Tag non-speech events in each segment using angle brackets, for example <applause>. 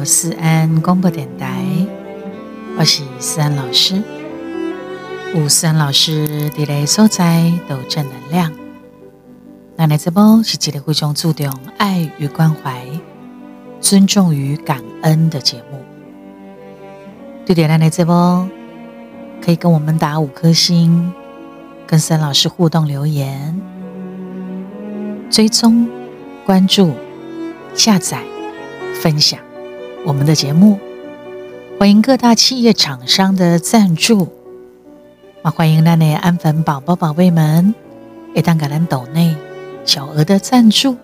到思安广播电台，我是思安老师。有思安老师伫咧所在都正能量。那来这波是一个非常注重爱与关怀、尊重与感恩的节目。对点咱来这波可以跟我们打五颗星，跟思安老师互动留言，追踪关注。下载、分享我们的节目，欢迎各大企业厂商的赞助，啊，欢迎那内安粉宝宝宝贝们，一旦感恩斗内小额的赞助，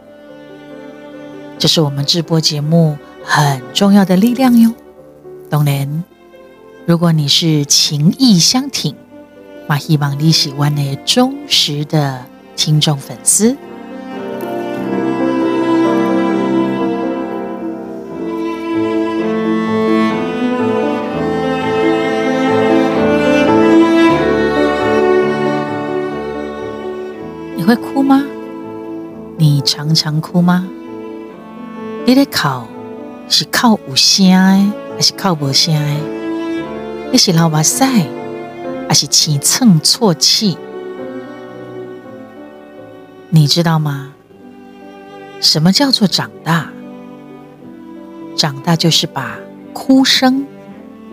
这是我们直播节目很重要的力量哟。当然，如果你是情意相挺，那希望你喜欢那忠实的听众粉丝。常哭吗？你的哭是靠有声的，还是靠无声的？你是流目屎，还是气蹭错气？你知道吗？什么叫做长大？长大就是把哭声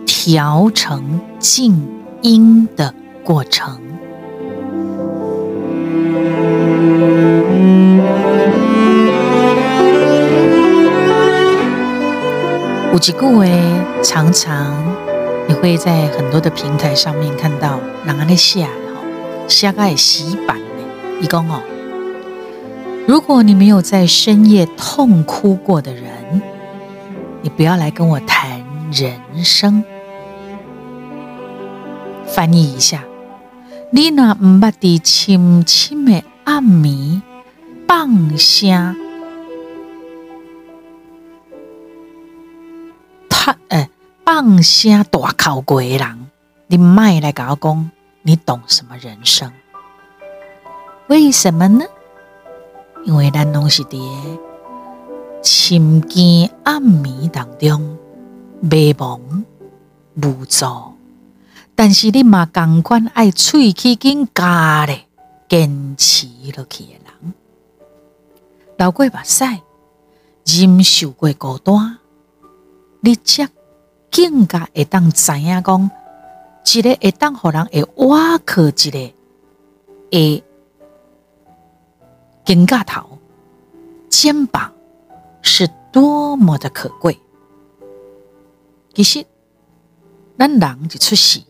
调成静音的过程。五吉故诶，常常你会在很多的平台上面看到，人家在写哈，写个洗版的。一共哦，如果你没有在深夜痛哭过的人，你不要来跟我谈人生。翻译一下，你那唔捌伫深深的暗暝放声。放声大哭过的人，你卖来甲我讲，你懂什么人生？为什么呢？因为咱拢是伫深更暗暝当中迷茫无助，但是你嘛共款爱喙齿紧加咧，坚持落去的人，流过目屎，忍受过孤单。你则更加会当知影讲，一个会当互人会挖靠一个会肩胛头肩膀是多么的可贵。其实，咱人一出世，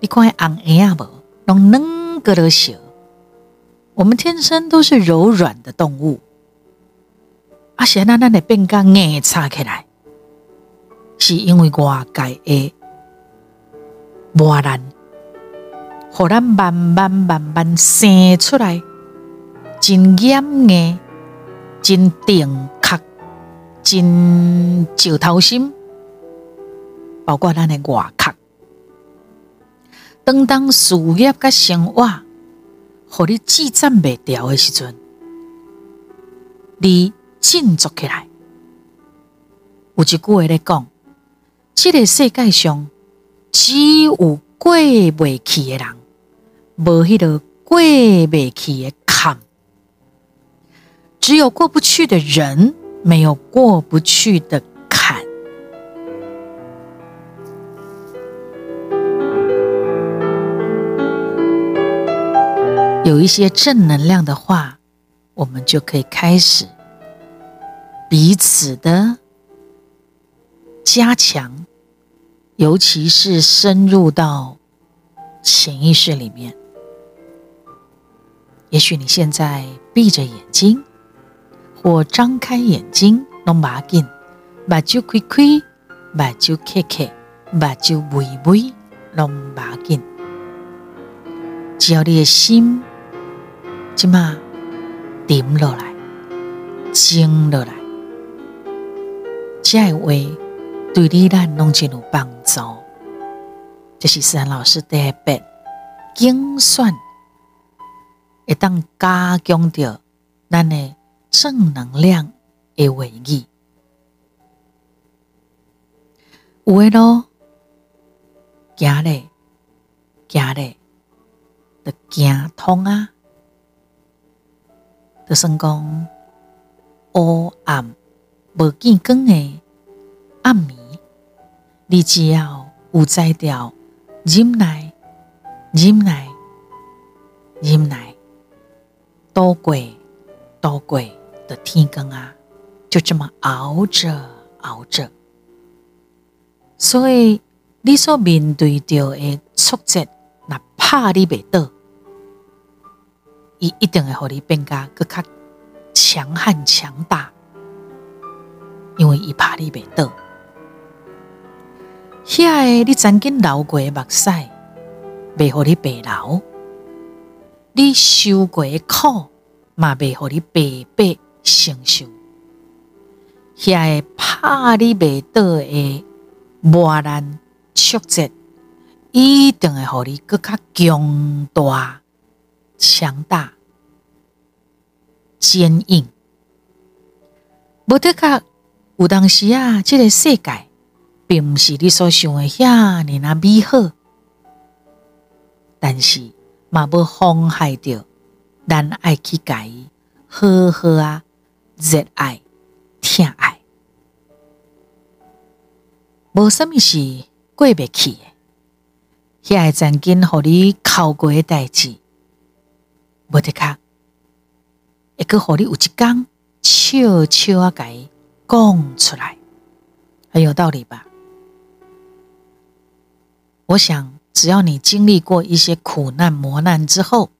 你看红婴啊无，拢软个了小，我们天生都是柔软的动物，啊，现在咱会变甲硬插起来。是因为外界的磨难，互咱慢慢慢慢生出来，真严硬、真定壳、真石头心，包括咱的外壳。当当事业甲生活，互你记赞袂掉的时阵，你振作起来。有一句话咧讲。这个世界上只有过不去的人，无迄个过不去的坎。只有过不去的人，没有过不去的坎。有一些正能量的话，我们就可以开始彼此的加强。尤其是深入到潜意识里面，也许你现在闭着眼睛或张开眼睛，拢马紧，目睭开开，目睭开开，目睭微微，拢马紧。只要你的心即马定落来，静落来，这会对你咱拢真有帮。走，这是思涵老师特别精算，会当加强着咱的正能量的话语。有诶咯，行咧，行咧，得行通啊！就算讲黑暗无见光诶暗暝，你只要有在调忍耐、忍耐、忍耐，多过多过的天光啊！就这么熬着熬着。所以，你所面对着的挫折，那怕你未倒，伊一定会互你变加更加强悍强大，因为伊怕你未倒。遐个你曾经流过目屎，未互你白流；你受过苦，嘛未互你白白承受。遐个怕你未倒的。磨难挫折，一定会互你更加强大、强大、坚硬。无得卡有当时啊，这个世界并毋是你所想的遐尼那美好，但是嘛要妨害着咱爱去改，好好啊，热爱、疼爱。无什么是过不去的，遐曾经互你哭过的代志，无得卡，会个互你有一天悄悄啊伊讲出来，很有道理吧？我想，只要你经历过一些苦难磨难之后，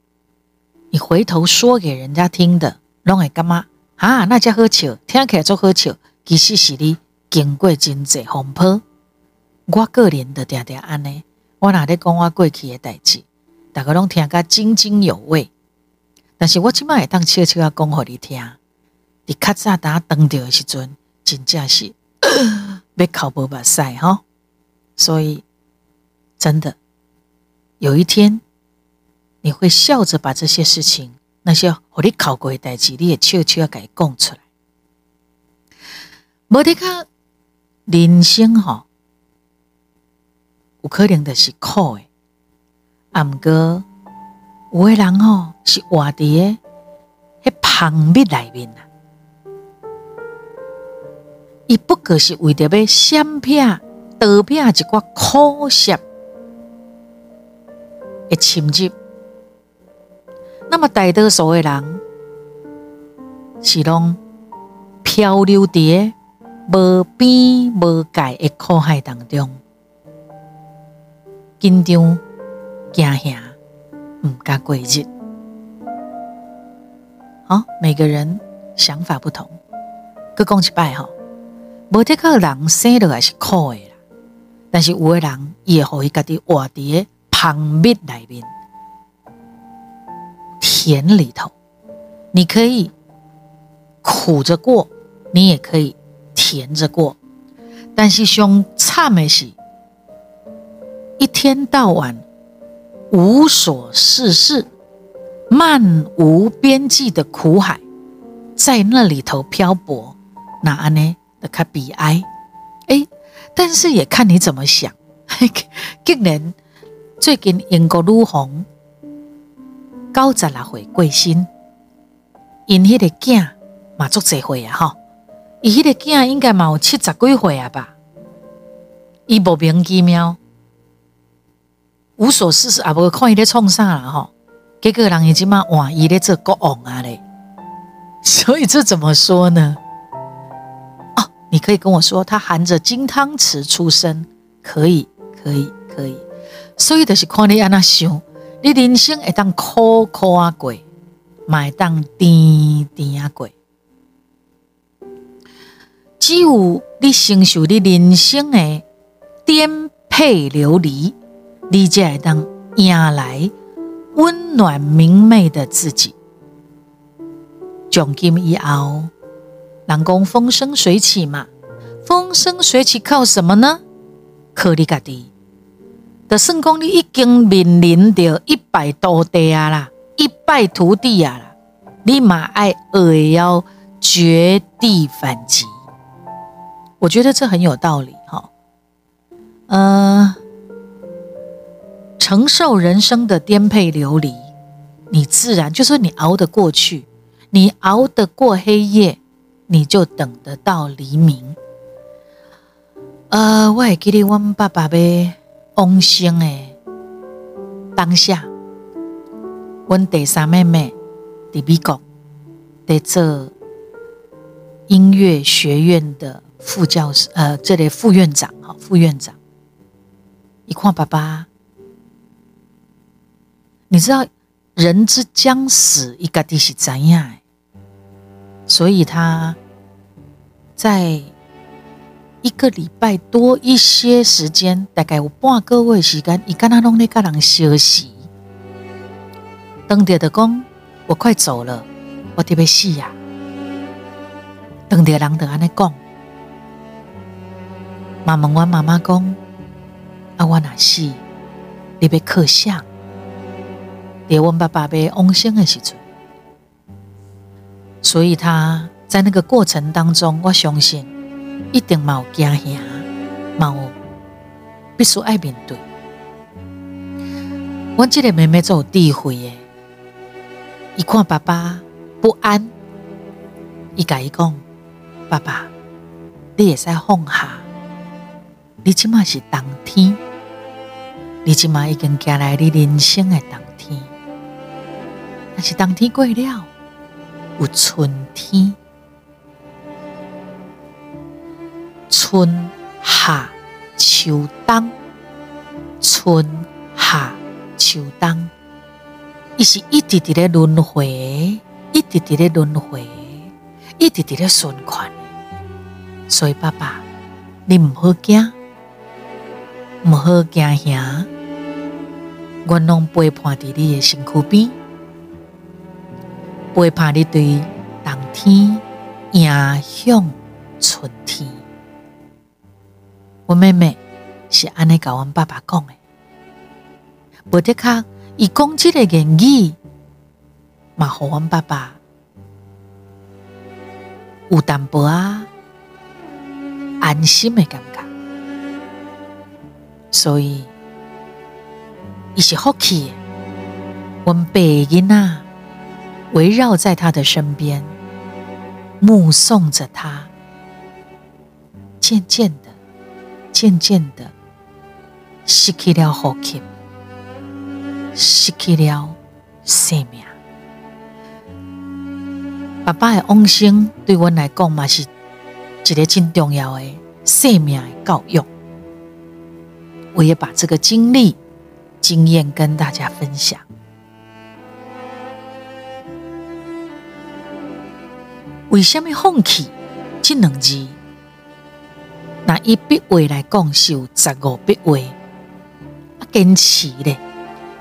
你回头说给人家听的，拢会干嘛？啊，那叫好笑，听起来做好笑，其实是你。经过真济风波，我个人的定定安尼，我哪咧讲我过去的代志，大家拢听个津津有味。但是我即摆会当悄悄啊讲互你听，你较早当当着的时阵，真正是 <coughs> 要哭无目屎吼。所以真的有一天，你会笑着把这些事情，那些互你哭过的代志，你也悄悄甲伊讲出来。无得看。人生吼，有可能就是苦的，啊，毋过有诶人吼是活伫诶迄旁蜜内面啊，伊不过是为着要闪避、逃避一寡苦涩诶侵入。那么大多数的人是拢漂流伫。无边无界的苦海当中，紧张惊吓，毋敢过日。好，每个人想法不同。佮讲一摆吼，无得靠人生落来是苦的啦。但是有的人也会互伊家己活伫旁蜜内面，田里头，你可以苦着过，你也可以。甜着过，但是上惨的是，一天到晚无所事事、漫无边际的苦海，在那里头漂泊，那安呢？的看悲哀。哎，但是也看你怎么想。<laughs> 竟然最近英国女皇九十六岁过身，因迄个囝嘛足侪岁啊，吼。伊迄个囝应该嘛有七十几岁啊吧？伊莫名其妙，无所事事，也无看伊咧创啥啦吼。结果人伊即马换伊咧做国王啊咧。所以这怎么说呢？哦，你可以跟我说，他含着金汤匙出生，可以，可以，可以。所以就是看你安那想，你人生会当苦苦啊过，会当甜甜啊过。只有你承受你人生的颠沛流离，你才会当迎来温暖明媚的自己。从今以后，人讲风生水起嘛，风生水起靠什么呢？靠你家己。就算讲你已经面临着一败涂地啊啦，一败涂地啊啦，你嘛爱也要绝地反击。我觉得这很有道理哈。呃，承受人生的颠沛流离，你自然就是你熬得过去，你熬得过黑夜，你就等得到黎明。呃，我会记得阮爸爸呗往生的当下，阮第三妹妹伫美国在做音乐学院的副教授，呃，这里副院长哈，副院长。一看爸爸，你知道人之将死，一个地是怎样？所以他在。一个礼拜多一些时间，大概有半个月时间，伊敢若拢咧甲人休息。当着的讲，我快走了，我特别死呀。当着人就安尼讲，妈问我妈妈讲，啊，我若死，你要刻像。伫阮爸爸被往生的时阵，所以他在那个过程当中，我相信。一定嘛有惊吓，冇必须爱面对。我这个妹妹做智慧的，一看爸爸不安，伊甲伊讲：“爸爸，你也使放下，你起码是冬天，你起码已经行来你人生的冬天，但是冬天过了，有春天。”春夏秋冬，春夏秋冬，伊是一直直咧轮回，一直直咧轮回，一直直咧循环。所以爸爸，你唔好惊，唔好惊吓，我拢陪伴伫你的身躯边，陪伴你对冬天迎向春天。我妹妹是安尼甲阮爸爸讲的，无得卡伊讲即个言语，嘛互阮爸爸有淡薄啊安心的感觉，所以伊是福气，阮爸囡仔围绕在他的身边，目送着他，渐渐。渐渐的失去了呼吸，失去了生命。爸爸的往生对我来讲嘛是一个真重要的生命的教育。我也把这个经历、经验跟大家分享。为什么放弃这两字？那以笔画来讲是有十五笔画，啊，坚持咧，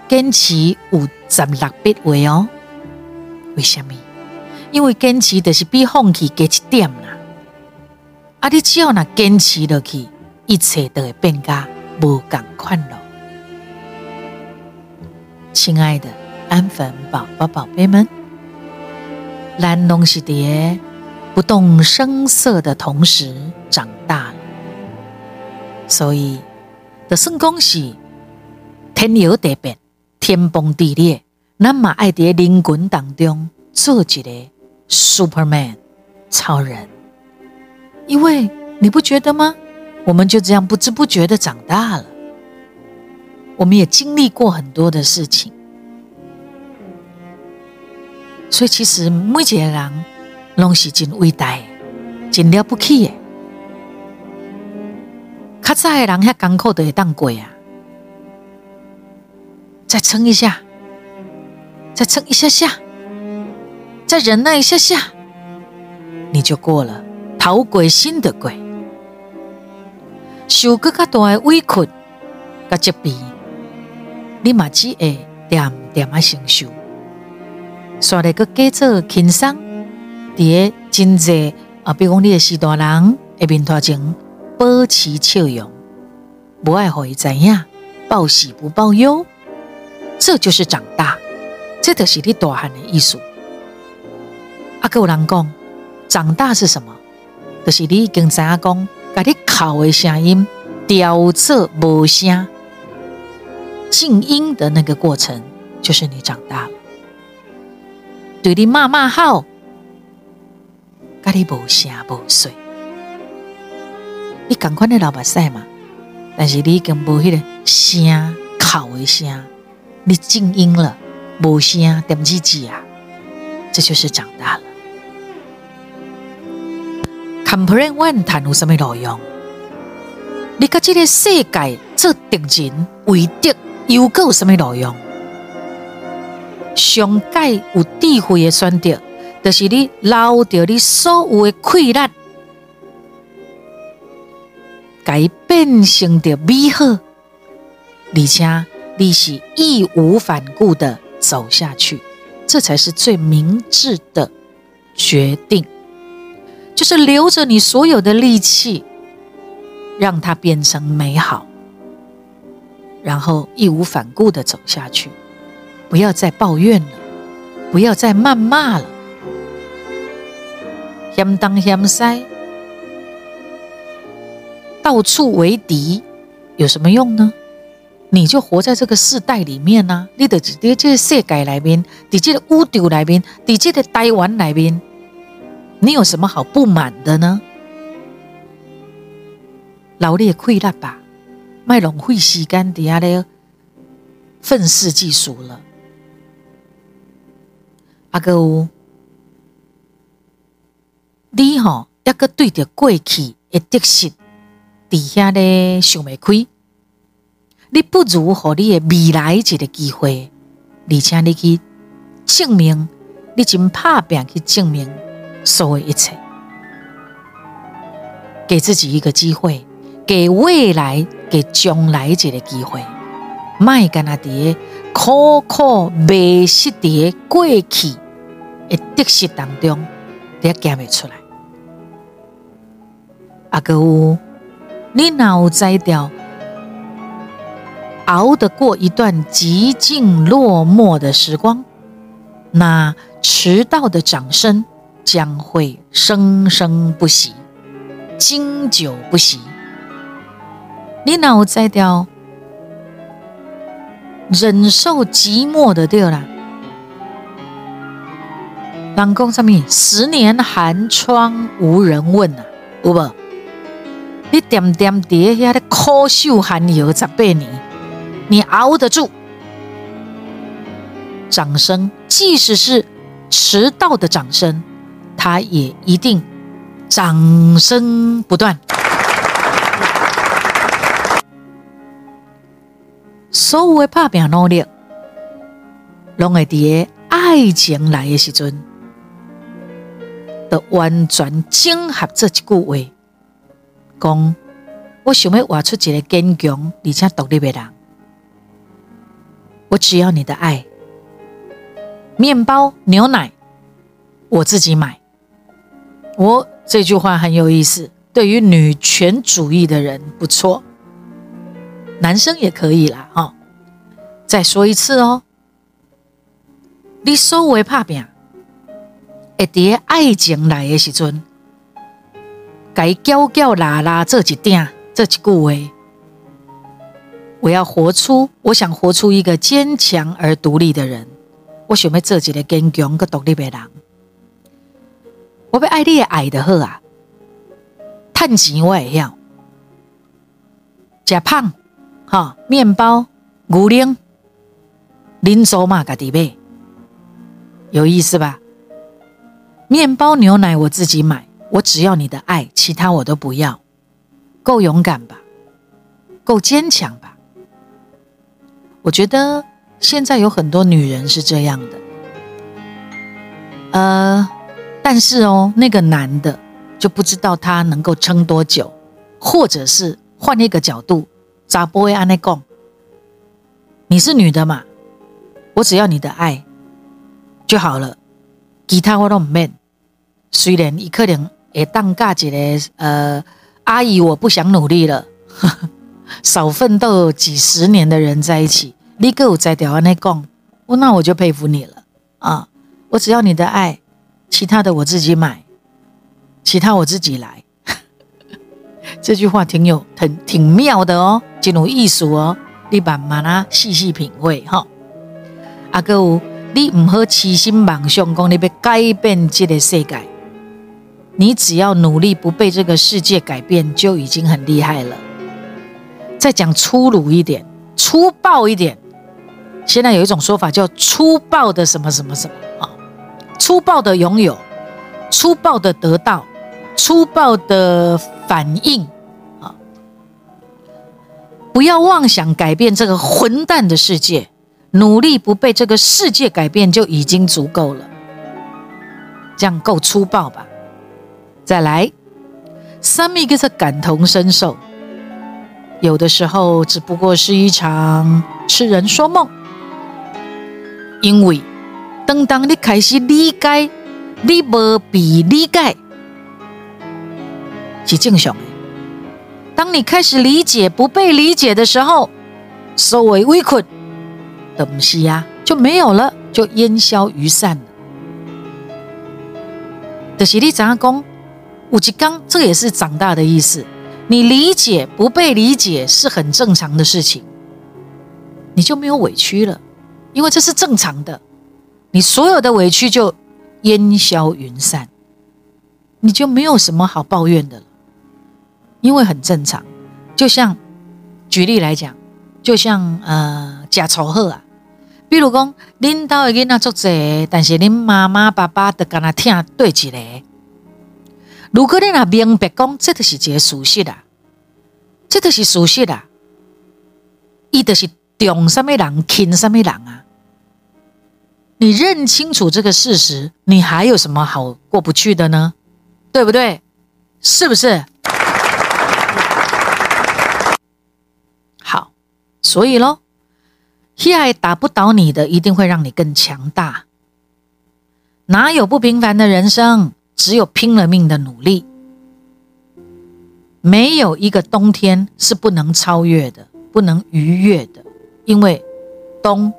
坚持有十六笔画哦。为什么？因为坚持就是比放弃加一点啦。啊，你只要那坚持落去，一切都会变加无共款咯。亲爱的安粉宝宝宝贝们，咱拢是伫不动声色的同时长大了。所以，就算讲是天摇地变、天崩地裂，咱嘛爱在人群当中做一个 Superman 超人，因为你不觉得吗？我们就这样不知不觉的长大了，我们也经历过很多的事情，所以其实每一个人拢是真伟大、真了不起的。较早的人遐艰苦都会当过啊！再撑一下，再撑一下下，再忍耐一下下，你就过了。逃过心的鬼，受更加大的委屈、甲疾病，你嘛只会点点啊承受。刷来个加做轻松，伫个真济啊，比如讲你的四大人下面头前。保持笑容，不爱互伊知影，报喜不报忧，这就是长大，这就是你大汉的意思。啊，有人讲，长大是什么？就是你已经知影讲，甲你哭的声音调色无声，静音的那个过程，就是你长大了。对你骂骂好，跟你无声无碎，你赶快的老把赛嘛，但是你已经无迄个声口的声，你静音了，无声点几几啊，这就是长大了。Complain one 谈有什么内容？你甲这个世界做敌人，为敌又有什么内容？上界有智慧的选择，就是你捞着你所有的溃烂，改变成的美好，而且你是义无反顾的走下去，这才是最明智的决定。就是留着你所有的力气，让它变成美好，然后义无反顾的走下去，不要再抱怨了，不要再谩骂了，嫌东嫌西，到处为敌，有什么用呢？你就活在这个世代里面呢，你得在这个世界里面，在这个宇宙里面，在这个台湾里面。你有什么好不满的呢？劳力溃烂吧，卖浪费时间底下的愤世嫉俗了。阿哥，你吼一个对着过去的得失底下咧想未开，你不如和你的未来一个机会，而且你去证明，你真怕病去证明。所有一切，给自己一个机会，给未来、给将来一个机会，卖干那啲苦苦迷失的过去的得失当中，你减未出来。阿哥，你脑在掉，熬得过一段寂静落寞的时光，那迟到的掌声。将会生生不息，经久不息。你脑在掉，忍受寂寞的对啦。人讲什么？十年寒窗无人问啊，有无？你点点叠下的苦守寒窑十八年，你熬得住？掌声，即使是迟到的掌声。他也一定掌声不断。所有的拍拼努力，拢会伫个爱情来的时阵，都完全整合这一句话，讲我想要活出一个坚强而且独立的人。我只要你的爱，面包、牛奶，我自己买。我这句话很有意思，对于女权主义的人不错，男生也可以啦。哈，再说一次哦，你所谓怕病，会伫爱情来的时阵，该叫叫啦啦这几点这几句话，我要活出，我想活出一个坚强而独立的人，我想要做一个坚强个独立的人。我要爱你的爱的好啊，趁钱我会晓，食胖哈面包牛奶，啉粥嘛家己买，有意思吧？面包牛奶我自己买，我只要你的爱，其他我都不要，够勇敢吧？够坚强吧？我觉得现在有很多女人是这样的，呃。但是哦，那个男的就不知道他能够撑多久，或者是换一个角度，咋不会安内讲？你是女的嘛？我只要你的爱就好了，其他我都唔免。虽然一可能会当嫁一个呃阿姨，我不想努力了，<laughs> 少奋斗几十年的人在一起，你给我在调安内讲，我那我就佩服你了啊！我只要你的爱。其他的我自己买，其他我自己来。<laughs> 这句话挺有、挺挺妙的哦，这种艺术哦，你慢慢啊细细品味哈。阿哥，你唔好痴心妄想，讲你要改变这个世界，你只要努力不被这个世界改变，就已经很厉害了。再讲粗鲁一点、粗暴一点，现在有一种说法叫粗暴的什么什么什么啊，粗暴的拥有，粗暴的得到。粗暴的反应啊！不要妄想改变这个混蛋的世界，努力不被这个世界改变就已经足够了。这样够粗暴吧？再来，三米哥是感同身受，有的时候只不过是一场痴人说梦，因为等当你开始理解，你无比理解。是正常的。当你开始理解不被理解的时候，所谓委屈的东西呀就没有了，就烟消云散了。就是你怎样讲，五吉刚，这也是长大的意思。你理解不被理解是很正常的事情，你就没有委屈了，因为这是正常的。你所有的委屈就烟消云散，你就没有什么好抱怨的了。因为很正常，就像举例来讲，就像呃假丑贺啊，比如讲恁兜的囡仔做这，但是恁妈妈爸爸都跟他听对起来。如果你若明白讲，这就是一个事实啊，这就是事实啊，伊就是重什么人轻什么人啊。你认清楚这个事实，你还有什么好过不去的呢？对不对？是不是？好所以喽，黑爱打不倒你的，一定会让你更强大。哪有不平凡的人生？只有拼了命的努力。没有一个冬天是不能超越的，不能逾越的，因为冬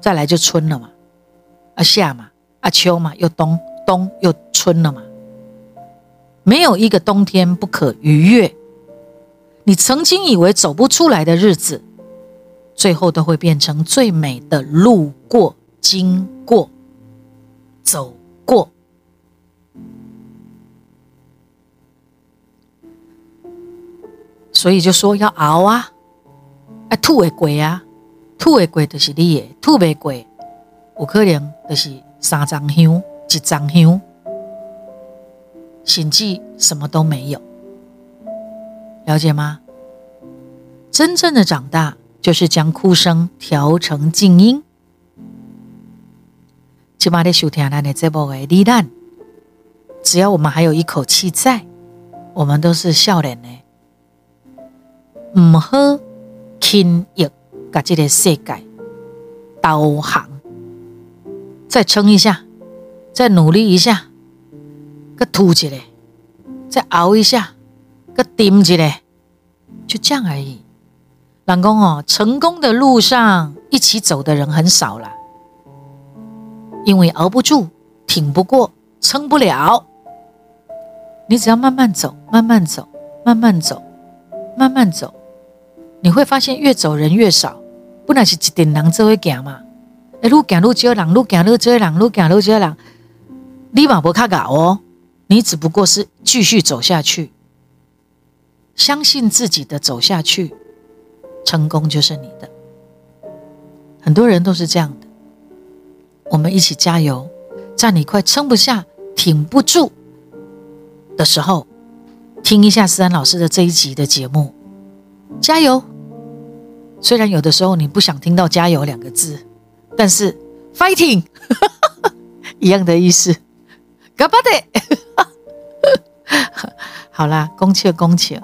再来就春了嘛，啊夏嘛，啊秋嘛，又冬，冬又春了嘛。没有一个冬天不可逾越。你曾经以为走不出来的日子。最后都会变成最美的路过、经过、走过，所以就说要熬啊！啊，吐的过啊，吐的过就是你的，吐不过，有可能就是三张香、一张香，甚至什么都没有。了解吗？真正的长大。就是将哭声调成静音。起码得收听咱的这部的李诞，只要我们还有一口气在，我们都是笑脸的。唔好轻易把这个世界导航，再撑一下，再努力一下，个吐起来，再熬一下，个顶起来，就这样而已。老公哦，成功的路上一起走的人很少了，因为熬不住、挺不过、撑不了。你只要慢慢走，慢慢走，慢慢走，慢慢走，你会发现越走人越少。本来是一点人就会行嘛，哎，路行路少人，路行路少人，路行路少人，你嘛不卡搞哦，你只不过是继续走下去，相信自己的走下去。成功就是你的，很多人都是这样的。我们一起加油，在你快撑不下、挺不住的时候，听一下思安老师的这一集的节目，加油。虽然有的时候你不想听到“加油”两个字，但是 fighting <laughs> 一样的意思。干巴的，好啦，恭切恭切。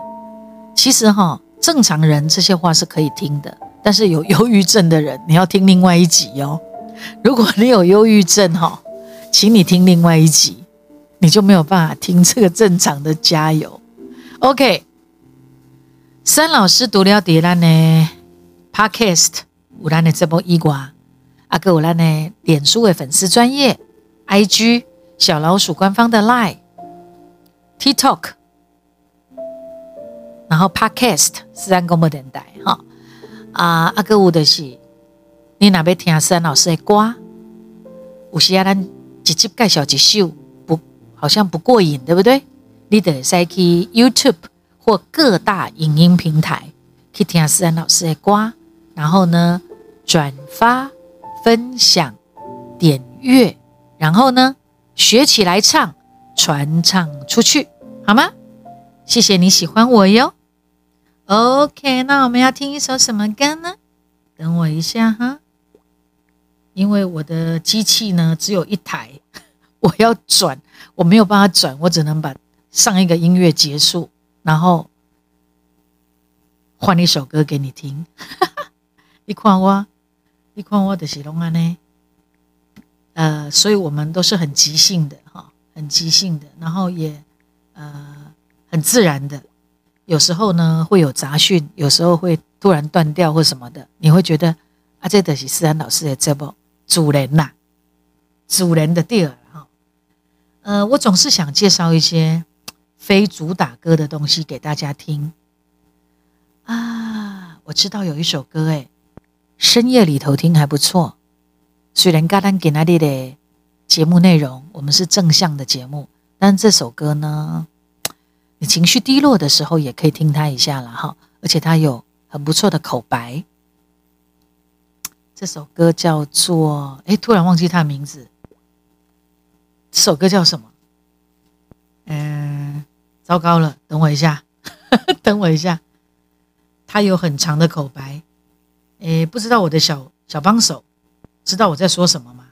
其实哈。正常人这些话是可以听的，但是有 <laughs> 忧郁症的人，你要听另外一集哟。如果你有忧郁症哈，请你听另外一集，你就没有办法听这个正常的加油。OK，三老师读了第咱呢 Podcast，有咱的这波伊瓜，阿哥有咱的脸书的粉丝专业，IG 小老鼠官方的 Line，TikTok。然后 Podcast 自然广播电台哈啊，阿哥有的是你那边听三老师的歌，有时啊咱直接介绍一首不好像不过瘾，对不对？你得再去 YouTube 或各大影音平台去听思安老师的歌，然后呢转发、分享、点阅，然后呢学起来唱，传唱出去，好吗？谢谢你喜欢我哟。OK，那我们要听一首什么歌呢？等我一下哈，因为我的机器呢只有一台，<laughs> 我要转，我没有办法转，我只能把上一个音乐结束，然后换一首歌给你听。<laughs> 你看我，你看我的是龙安呢？呃，所以我们都是很即兴的哈，很即兴的，然后也呃。很自然的，有时候呢会有杂讯，有时候会突然断掉或什么的，你会觉得啊，这的是思安老师的这部主人呐，主人的地儿哈。呃，我总是想介绍一些非主打歌的东西给大家听啊。我知道有一首歌哎，深夜里头听还不错。虽然刚刚给那里的节目内容，我们是正向的节目，但这首歌呢？你情绪低落的时候，也可以听他一下了哈。而且他有很不错的口白。这首歌叫做……哎，突然忘记他的名字。这首歌叫什么？嗯，糟糕了，等我一下，<laughs> 等我一下。他有很长的口白。诶，不知道我的小小帮手知道我在说什么吗？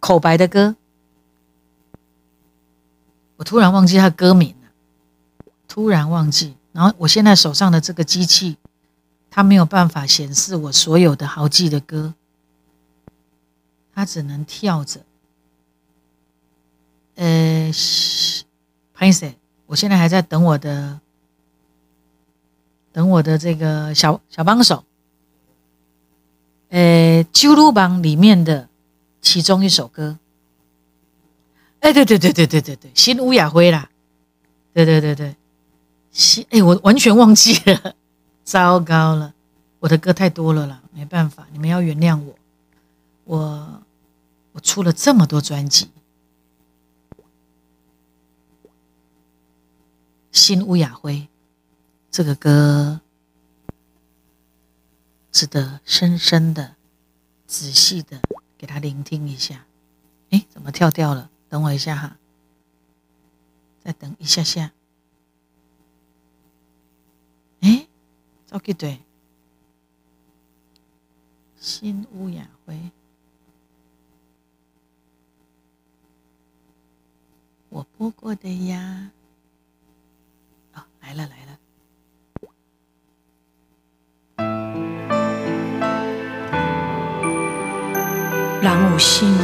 口白的歌。我突然忘记他歌名了，突然忘记。然后我现在手上的这个机器，它没有办法显示我所有的豪记的歌，它只能跳着。呃，潘 Sir，我现在还在等我的，等我的这个小小帮手。呃，《揪鲁榜》里面的其中一首歌。哎，对对对对对对对，新乌雅辉啦，对对对对，新哎，我完全忘记了，糟糕了，我的歌太多了啦，没办法，你们要原谅我，我我出了这么多专辑，新乌雅辉这个歌值得深深的、仔细的给他聆听一下。哎，怎么跳掉了？等我一下哈，再等一下下。哎，早给对，新乌雅辉，我播过的呀。来了来了。人有心，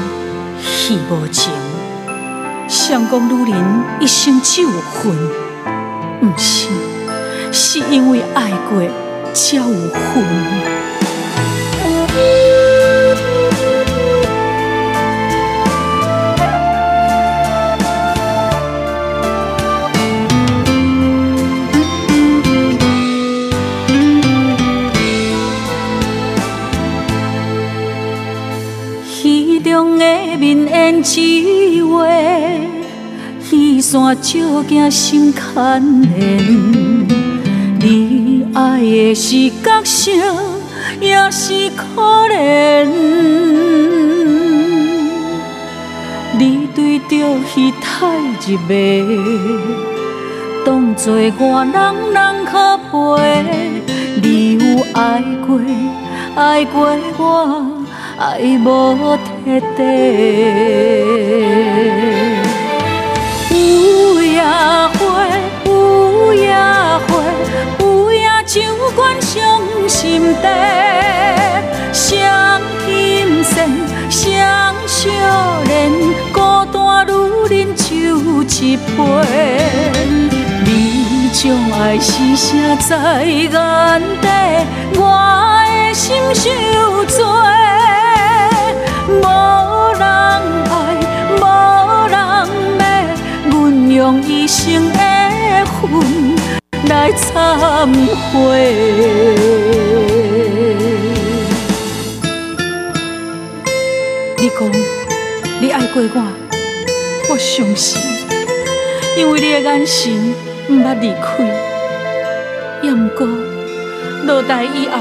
戏无情。想讲女人一生只有恨，不是，是因为爱过才有恨。戏中的面演只话。山照镜心牵连，你爱的是角色，也是可怜。你对着戏太入迷，当作我人人可陪。你有爱过，爱过我，爱无彻底。夜花，有夜花，有夜酒馆伤心地，伤心线，伤少年，孤单女人酒一杯。你将爱是啥在眼底，我的心受罪，你讲你爱过我，我相信，因为你的眼神毋捌离开。也毋过落台以后，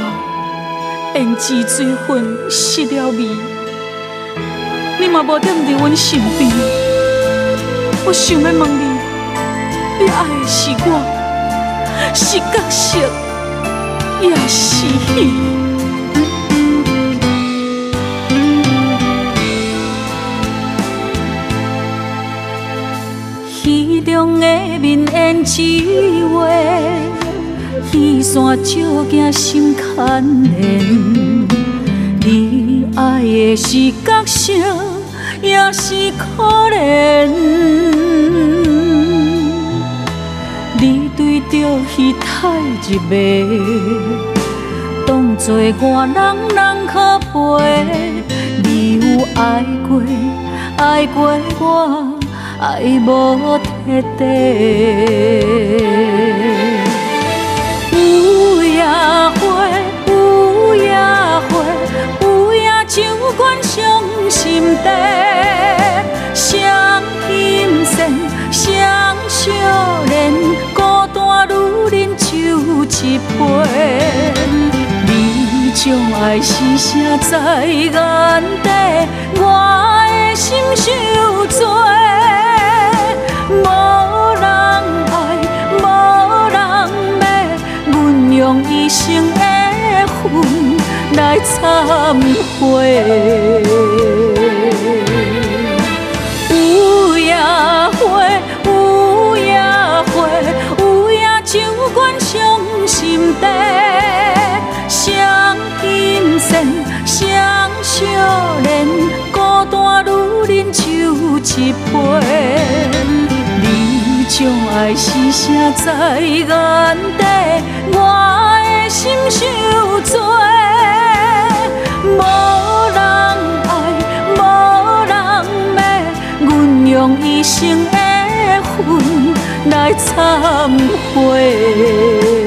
胭脂水粉失了味，你嘛无踮伫阮身边。我想要问你，你爱的是我，是角色，也是戏？戏中的面胭脂画，戏线照镜心牵连。你爱的是角色，也是可怜。戏太入迷，当作外人人可陪。你有爱过，爱过我。爱无彻底，有夜花，有夜花，有夜酒馆伤心地，伤心线，伤少年，一杯，你将爱是啥在眼底，我的心受罪。无人爱，无人要，阮用一生的恨来忏悔。少年，孤单女人酒一杯。你将爱是啥在眼底，我的心受罪。无人爱，无人要，阮用一生的恨来忏悔。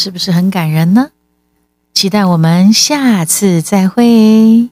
是不是很感人呢？期待我们下次再会。